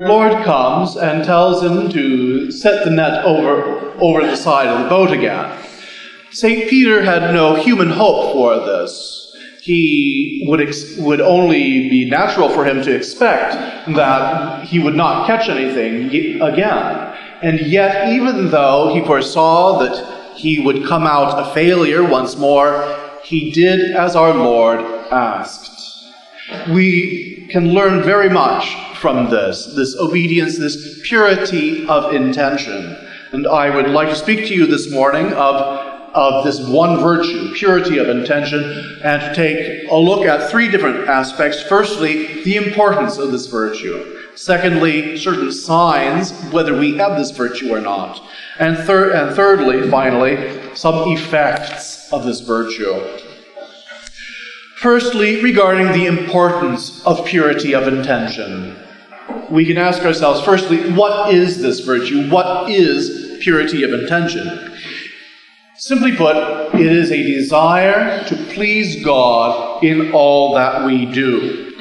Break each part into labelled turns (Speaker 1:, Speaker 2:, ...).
Speaker 1: Lord comes and tells him to set the net over, over the side of the boat again. St. Peter had no human hope for this. He would, ex- would only be natural for him to expect that he would not catch anything again. And yet, even though he foresaw that he would come out a failure once more, he did as our Lord asked. We can learn very much from this, this obedience, this purity of intention. And I would like to speak to you this morning of, of this one virtue, purity of intention, and to take a look at three different aspects. Firstly, the importance of this virtue. Secondly, certain signs, whether we have this virtue or not. And, third, and thirdly, finally, some effects of this virtue. Firstly, regarding the importance of purity of intention, we can ask ourselves, firstly, what is this virtue? What is purity of intention? Simply put, it is a desire to please God in all that we do.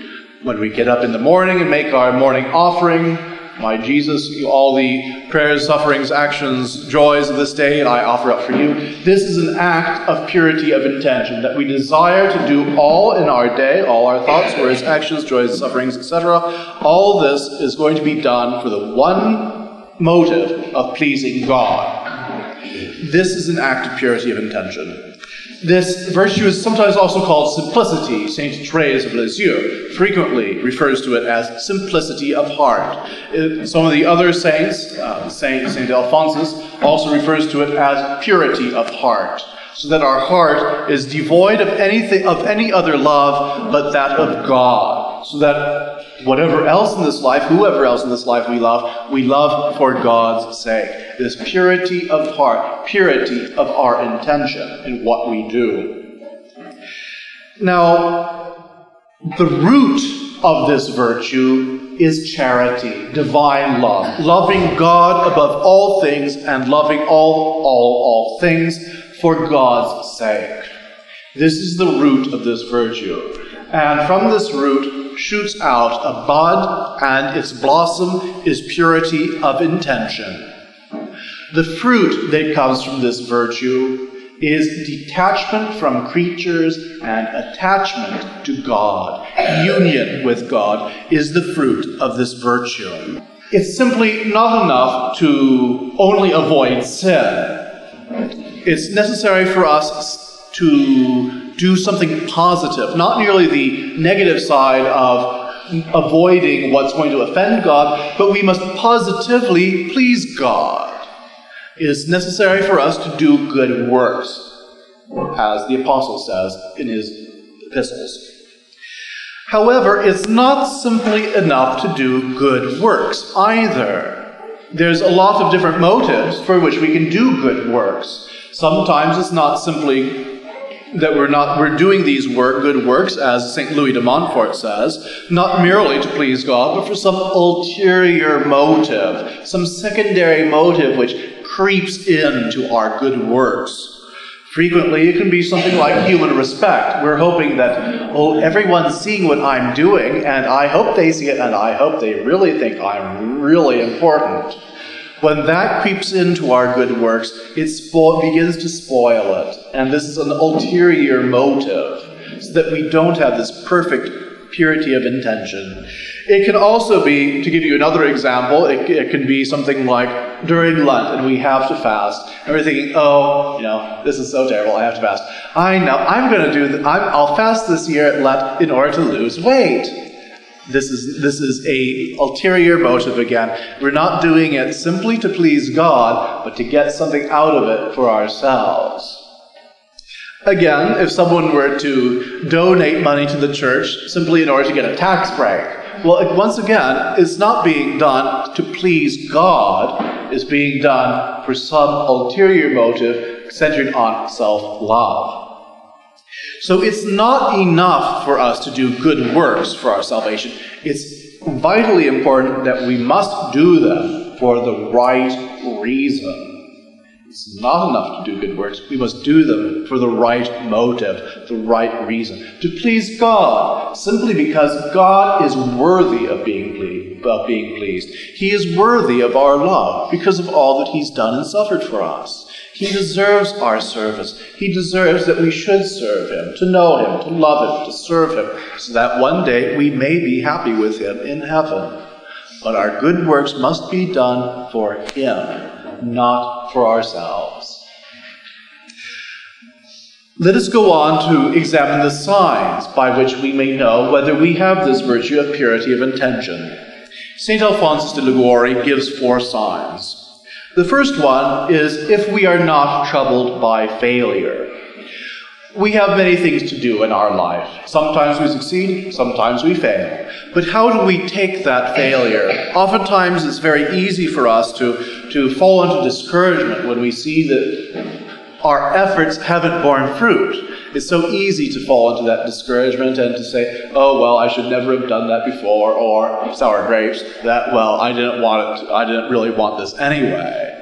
Speaker 1: When we get up in the morning and make our morning offering, my Jesus, all the prayers, sufferings, actions, joys of this day I offer up for you. This is an act of purity of intention that we desire to do all in our day, all our thoughts, words, actions, joys, sufferings, etc. All this is going to be done for the one motive of pleasing God. This is an act of purity of intention. This virtue is sometimes also called simplicity. Saint Therese of Lisieux frequently refers to it as simplicity of heart. Uh, some of the other saints, uh, Saint, Saint Alphonsus, also refers to it as purity of heart. So that our heart is devoid of anything of any other love but that of God. So that whatever else in this life, whoever else in this life we love, we love for God's sake. This purity of heart, purity of our intention in what we do. Now, the root of this virtue is charity, divine love, loving God above all things and loving all, all, all things for God's sake. This is the root of this virtue. And from this root, shoots out a bud, and its blossom is purity of intention. The fruit that comes from this virtue is detachment from creatures and attachment to God. Union with God is the fruit of this virtue. It's simply not enough to only avoid sin. It's necessary for us to do something positive, not merely the negative side of avoiding what's going to offend God, but we must positively please God. It is necessary for us to do good works, as the apostle says in his epistles. However, it's not simply enough to do good works either. There's a lot of different motives for which we can do good works. Sometimes it's not simply that we're not we're doing these work good works as St. Louis de Montfort says, not merely to please God, but for some ulterior motive, some secondary motive which creeps into our good works. Frequently, it can be something like human respect. We're hoping that, oh, everyone's seeing what I'm doing, and I hope they see it, and I hope they really think I'm really important. When that creeps into our good works, it spo- begins to spoil it. And this is an ulterior motive, so that we don't have this perfect purity of intention. It can also be, to give you another example, it, it can be something like during Lent and we have to fast, and we're thinking, oh, you know, this is so terrible, I have to fast. I know, I'm going to do, th- I'll fast this year at Lent in order to lose weight. This is, this is a ulterior motive again. We're not doing it simply to please God, but to get something out of it for ourselves. Again, if someone were to donate money to the church simply in order to get a tax break, well, once again, it's not being done to please God, it's being done for some ulterior motive centered on self love. So it's not enough for us to do good works for our salvation. It's vitally important that we must do them for the right reason. It's not enough to do good works. We must do them for the right motive, the right reason. To please God, simply because God is worthy of being of being pleased. He is worthy of our love because of all that He's done and suffered for us. He deserves our service. He deserves that we should serve Him, to know Him, to love Him, to serve Him, so that one day we may be happy with Him in heaven. But our good works must be done for Him, not for ourselves. Let us go on to examine the signs by which we may know whether we have this virtue of purity of intention. St. Alphonsus de Liguori gives four signs. The first one is if we are not troubled by failure. We have many things to do in our life. Sometimes we succeed, sometimes we fail. But how do we take that failure? Oftentimes it's very easy for us to, to fall into discouragement when we see that our efforts haven't borne fruit. It's so easy to fall into that discouragement and to say, oh, well, I should never have done that before, or sour grapes, that, well, I didn't want it, I didn't really want this anyway.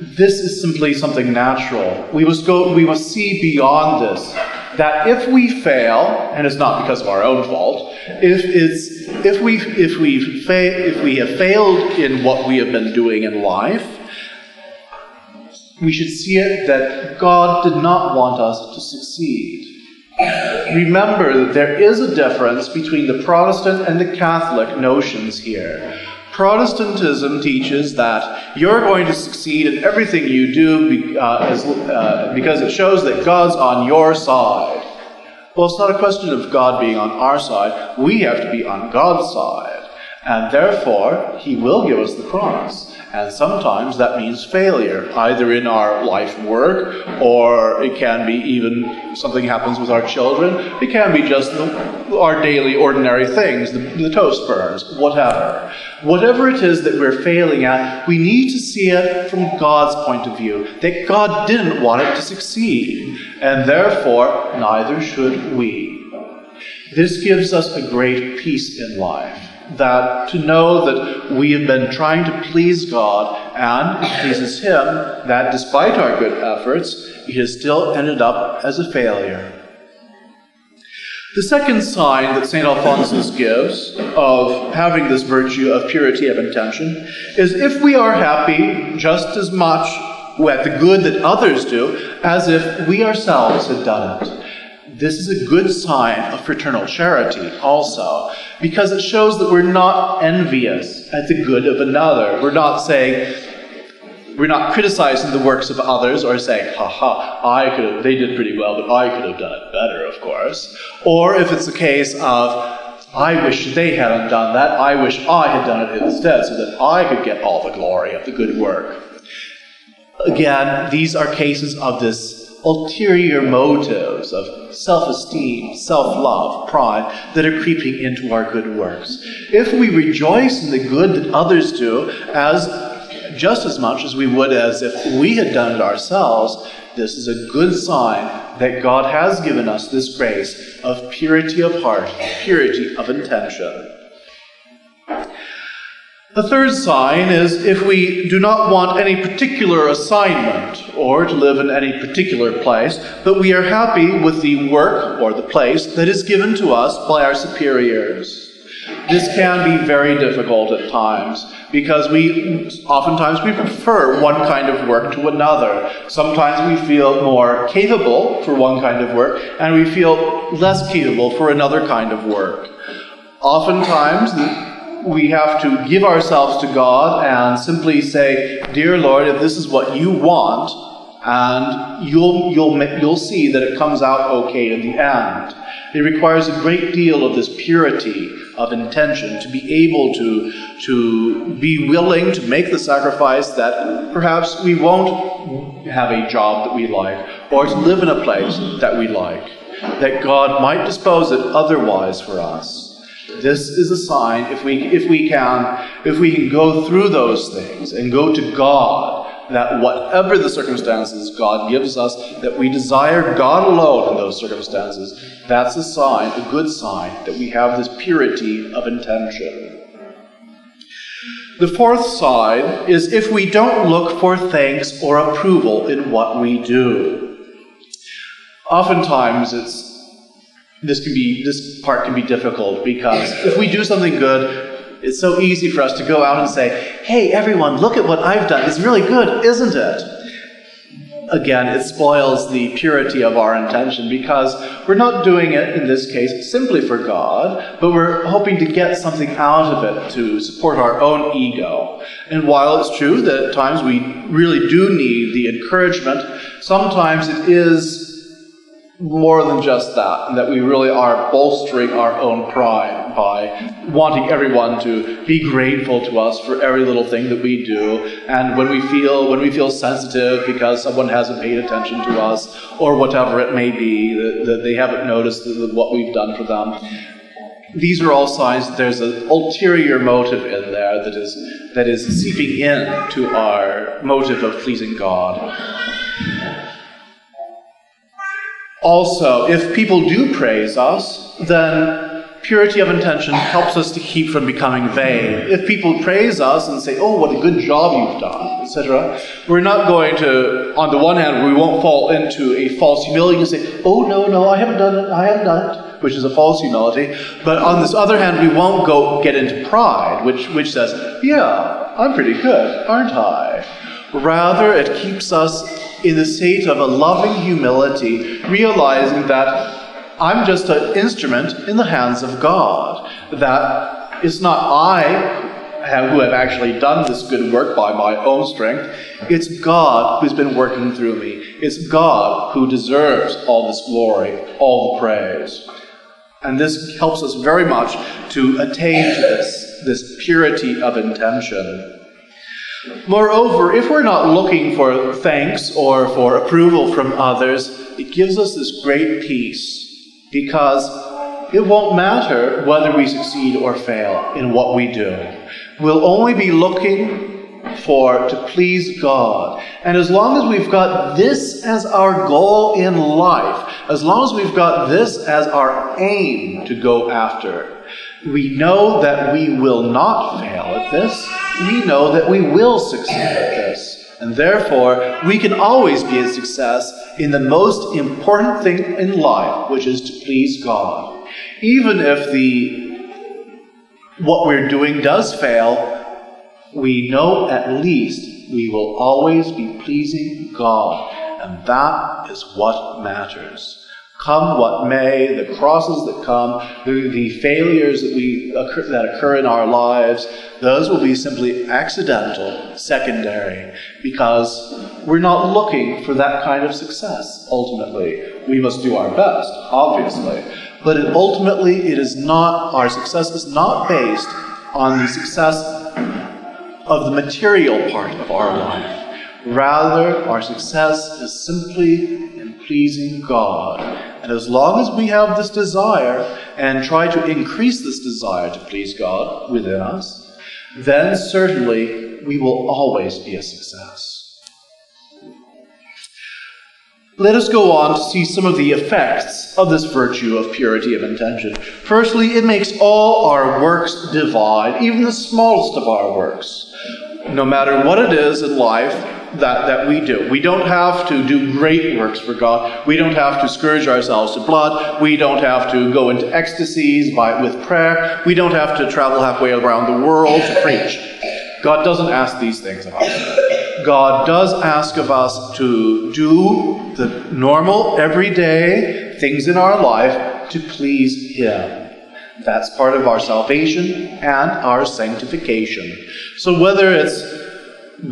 Speaker 1: This is simply something natural. We must go, we must see beyond this. That if we fail, and it's not because of our own fault, if it's if we if we fa- if we have failed in what we have been doing in life, we should see it that God did not want us to succeed. Remember that there is a difference between the Protestant and the Catholic notions here. Protestantism teaches that you're going to succeed in everything you do uh, uh, because it shows that God's on your side. Well, it's not a question of God being on our side. We have to be on God's side. And therefore, He will give us the cross. And sometimes that means failure, either in our life work, or it can be even something happens with our children. It can be just the, our daily, ordinary things, the, the toast burns, whatever. Whatever it is that we're failing at, we need to see it from God's point of view, that God didn't want it to succeed, and therefore neither should we. This gives us a great peace in life that to know that we have been trying to please God and it pleases Him, that despite our good efforts, it has still ended up as a failure. The second sign that St. Alphonsus gives of having this virtue of purity of intention is if we are happy just as much at the good that others do as if we ourselves had done it. This is a good sign of fraternal charity also, because it shows that we're not envious at the good of another. We're not saying, we're not criticizing the works of others or saying, ha ha, I could have, they did pretty well, but I could have done it better, of course. Or if it's a case of, I wish they hadn't done that, I wish I had done it instead so that I could get all the glory of the good work. Again, these are cases of this ulterior motives of self esteem, self love, pride that are creeping into our good works. If we rejoice in the good that others do as just as much as we would as if we had done it ourselves, this is a good sign that God has given us this grace of purity of heart, purity of intention. The third sign is if we do not want any particular assignment or to live in any particular place, but we are happy with the work or the place that is given to us by our superiors. This can be very difficult at times because we oftentimes we prefer one kind of work to another. Sometimes we feel more capable for one kind of work and we feel less capable for another kind of work. Oftentimes, we have to give ourselves to God and simply say, Dear Lord, if this is what you want, and you'll, you'll, you'll see that it comes out okay in the end. It requires a great deal of this purity of intention to be able to, to be willing to make the sacrifice that perhaps we won't have a job that we like or to live in a place that we like, that God might dispose it otherwise for us. This is a sign if we if we can if we can go through those things and go to God that whatever the circumstances God gives us, that we desire God alone in those circumstances, that's a sign, a good sign, that we have this purity of intention. The fourth sign is if we don't look for thanks or approval in what we do. Oftentimes it's this can be this part can be difficult because if we do something good, It's so easy for us to go out and say, hey, everyone, look at what I've done. It's really good, isn't it? Again, it spoils the purity of our intention because we're not doing it, in this case, simply for God, but we're hoping to get something out of it to support our own ego. And while it's true that at times we really do need the encouragement, sometimes it is more than just that, and that we really are bolstering our own pride by wanting everyone to be grateful to us for every little thing that we do. And when we feel when we feel sensitive because someone hasn't paid attention to us, or whatever it may be, that, that they haven't noticed what we've done for them. These are all signs that there's an ulterior motive in there that is that is seeping in to our motive of pleasing God. Also, if people do praise us, then purity of intention helps us to keep from becoming vain. If people praise us and say, oh, what a good job you've done, etc., we're not going to, on the one hand, we won't fall into a false humility and say, oh, no, no, I haven't done it, I haven't done it, which is a false humility. But on this other hand, we won't go get into pride, which, which says, yeah, I'm pretty good, aren't I? Rather, it keeps us in the state of a loving humility, realizing that I'm just an instrument in the hands of God. That it's not I who have actually done this good work by my own strength. It's God who's been working through me. It's God who deserves all this glory, all the praise. And this helps us very much to attain to this, this purity of intention. Moreover, if we're not looking for thanks or for approval from others, it gives us this great peace because it won't matter whether we succeed or fail in what we do. We'll only be looking for to please God. And as long as we've got this as our goal in life, as long as we've got this as our aim to go after, we know that we will not fail at this. We know that we will succeed at this. And therefore, we can always be a success in the most important thing in life, which is to please God. Even if the what we're doing does fail, we know at least we will always be pleasing God, and that is what matters. Come what may, the crosses that come, the, the failures that, we occur, that occur in our lives, those will be simply accidental, secondary, because we're not looking for that kind of success, ultimately. We must do our best, obviously. But it, ultimately, it is not, our success is not based on the success of the material part of our life. Rather, our success is simply pleasing God. And as long as we have this desire and try to increase this desire to please God within us, then certainly we will always be a success. Let us go on to see some of the effects of this virtue of purity of intention. Firstly, it makes all our works divine, even the smallest of our works. No matter what it is in life, that, that we do. We don't have to do great works for God. We don't have to scourge ourselves to blood. We don't have to go into ecstasies by, with prayer. We don't have to travel halfway around the world to preach. God doesn't ask these things of us. God does ask of us to do the normal, everyday things in our life to please Him. That's part of our salvation and our sanctification. So whether it's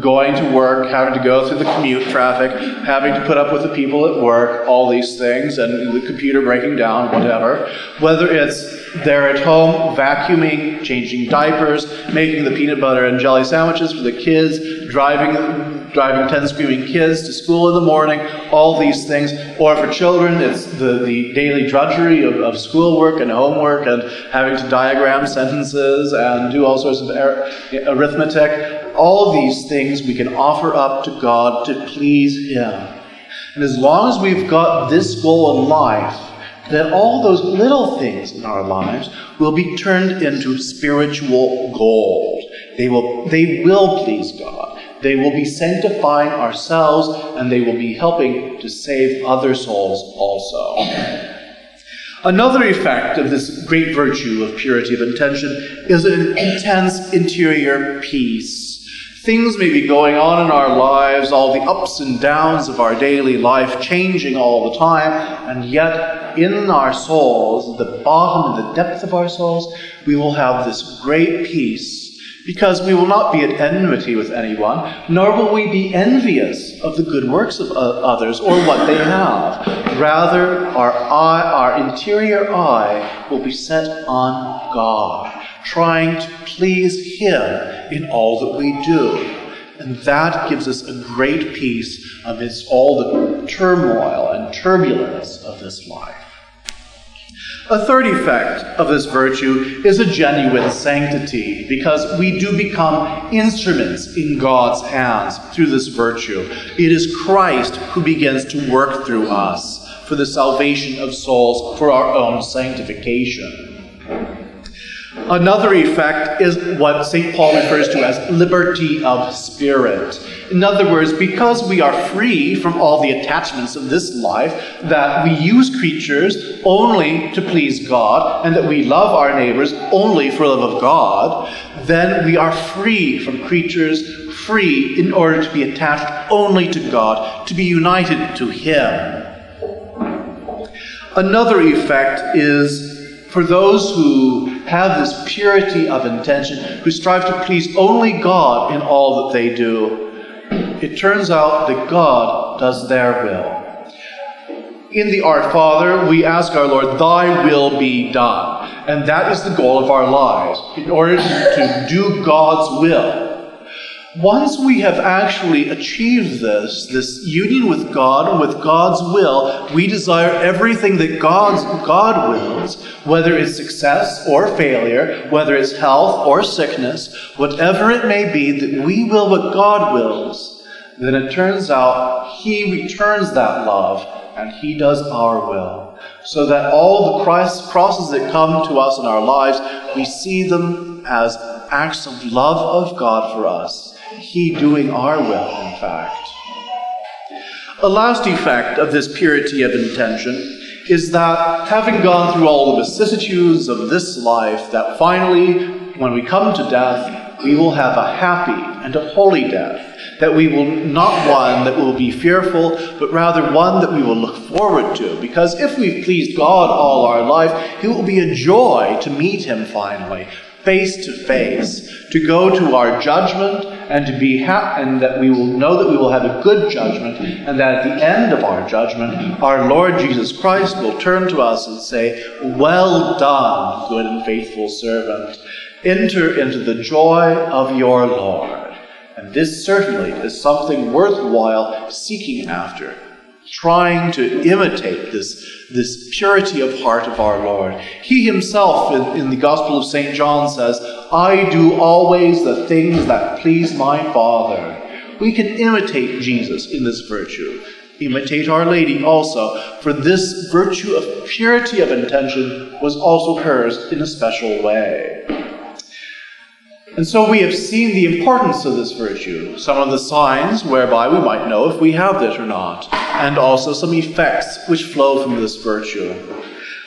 Speaker 1: going to work, having to go through the commute traffic, having to put up with the people at work, all these things, and the computer breaking down, whatever. Whether it's they're at home vacuuming, changing diapers, making the peanut butter and jelly sandwiches for the kids, driving driving 10 screaming kids to school in the morning, all these things. Or for children, it's the, the daily drudgery of, of schoolwork and homework and having to diagram sentences and do all sorts of arithmetic. All these things we can offer up to God to please Him. And as long as we've got this goal in life, then all those little things in our lives will be turned into spiritual gold. They will, they will please God. They will be sanctifying ourselves and they will be helping to save other souls also. Another effect of this great virtue of purity of intention is an intense interior peace. Things may be going on in our lives, all the ups and downs of our daily life changing all the time, and yet in our souls, the bottom, and the depth of our souls, we will have this great peace because we will not be at enmity with anyone, nor will we be envious of the good works of others or what they have. Rather, our eye, our interior eye will be set on God trying to please Him in all that we do. And that gives us a great peace amidst all the turmoil and turbulence of this life. A third effect of this virtue is a genuine sanctity, because we do become instruments in God's hands through this virtue. It is Christ who begins to work through us for the salvation of souls, for our own sanctification. Another effect is what St. Paul refers to as liberty of spirit. In other words, because we are free from all the attachments of this life, that we use creatures only to please God, and that we love our neighbors only for love of God, then we are free from creatures, free in order to be attached only to God, to be united to Him. Another effect is for those who have this purity of intention, who strive to please only God in all that they do, it turns out that God does their will. In the Our Father, we ask our Lord, Thy will be done. And that is the goal of our lives, in order to do God's will. Once we have actually achieved this, this union with God with God's will, we desire everything that God's, God wills, whether it's success or failure, whether it's health or sickness, whatever it may be, that we will what God wills, then it turns out He returns that love and He does our will. So that all the crosses that come to us in our lives, we see them as acts of love of God for us he doing our will, in fact. A last effect of this purity of intention is that having gone through all the vicissitudes of this life, that finally, when we come to death, we will have a happy and a holy death. That we will not one that will be fearful, but rather one that we will look forward to. Because if we've pleased God all our life, it will be a joy to meet Him finally, face to face, to go to our judgment and to be happy, and that we will know that we will have a good judgment, and that at the end of our judgment, our Lord Jesus Christ will turn to us and say, Well done, good and faithful servant. Enter into the joy of your Lord. And this certainly is something worthwhile seeking after trying to imitate this, this purity of heart of our Lord. He himself, in, in the Gospel of St. John, says, I do always the things that please my Father. We can imitate Jesus in this virtue. Imitate Our Lady also, for this virtue of purity of intention was also hers in a special way. And so we have seen the importance of this virtue, some of the signs whereby we might know if we have it or not, and also some effects which flow from this virtue.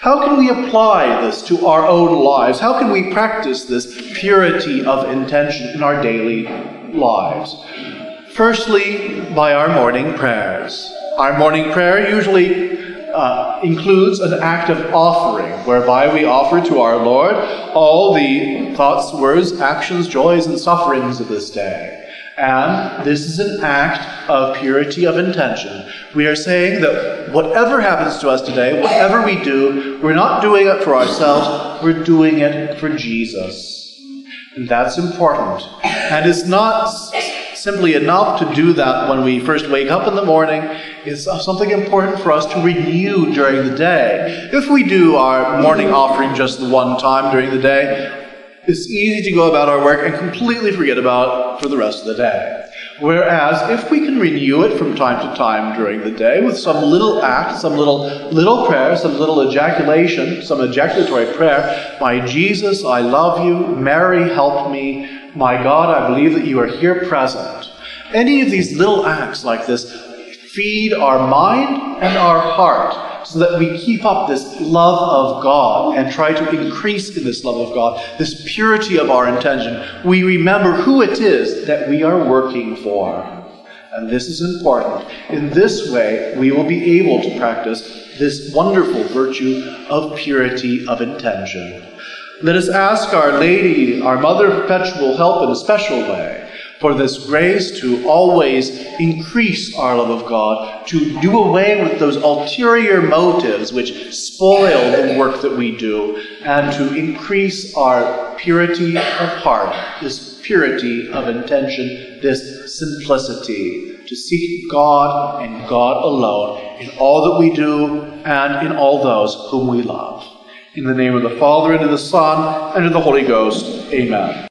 Speaker 1: How can we apply this to our own lives? How can we practice this purity of intention in our daily lives? Firstly, by our morning prayers. Our morning prayer usually uh, includes an act of offering, whereby we offer to our Lord all the thoughts, words, actions, joys, and sufferings of this day. And this is an act of purity of intention. We are saying that whatever happens to us today, whatever we do, we're not doing it for ourselves, we're doing it for Jesus. And that's important. And it's not simply enough to do that when we first wake up in the morning. It's something important for us to renew during the day. If we do our morning offering just the one time during the day, it's easy to go about our work and completely forget about it for the rest of the day. Whereas if we can renew it from time to time during the day with some little act, some little little prayer, some little ejaculation, some ejaculatory prayer, my Jesus, I love you, Mary, help me, my God, I believe that you are here present. Any of these little acts like this feed our mind and our heart so that we keep up this love of God and try to increase in this love of God, this purity of our intention. We remember who it is that we are working for. And this is important. In this way, we will be able to practice this wonderful virtue of purity of intention. Let us ask Our Lady, our Mother Perpetual Help, in a special way for this grace to always increase our love of God, to do away with those ulterior motives which spoil the work that we do, and to increase our purity of heart, this purity of intention, this simplicity, to seek God and God alone in all that we do and in all those whom we love. In the name of the Father, and of the Son, and of the Holy Ghost, amen.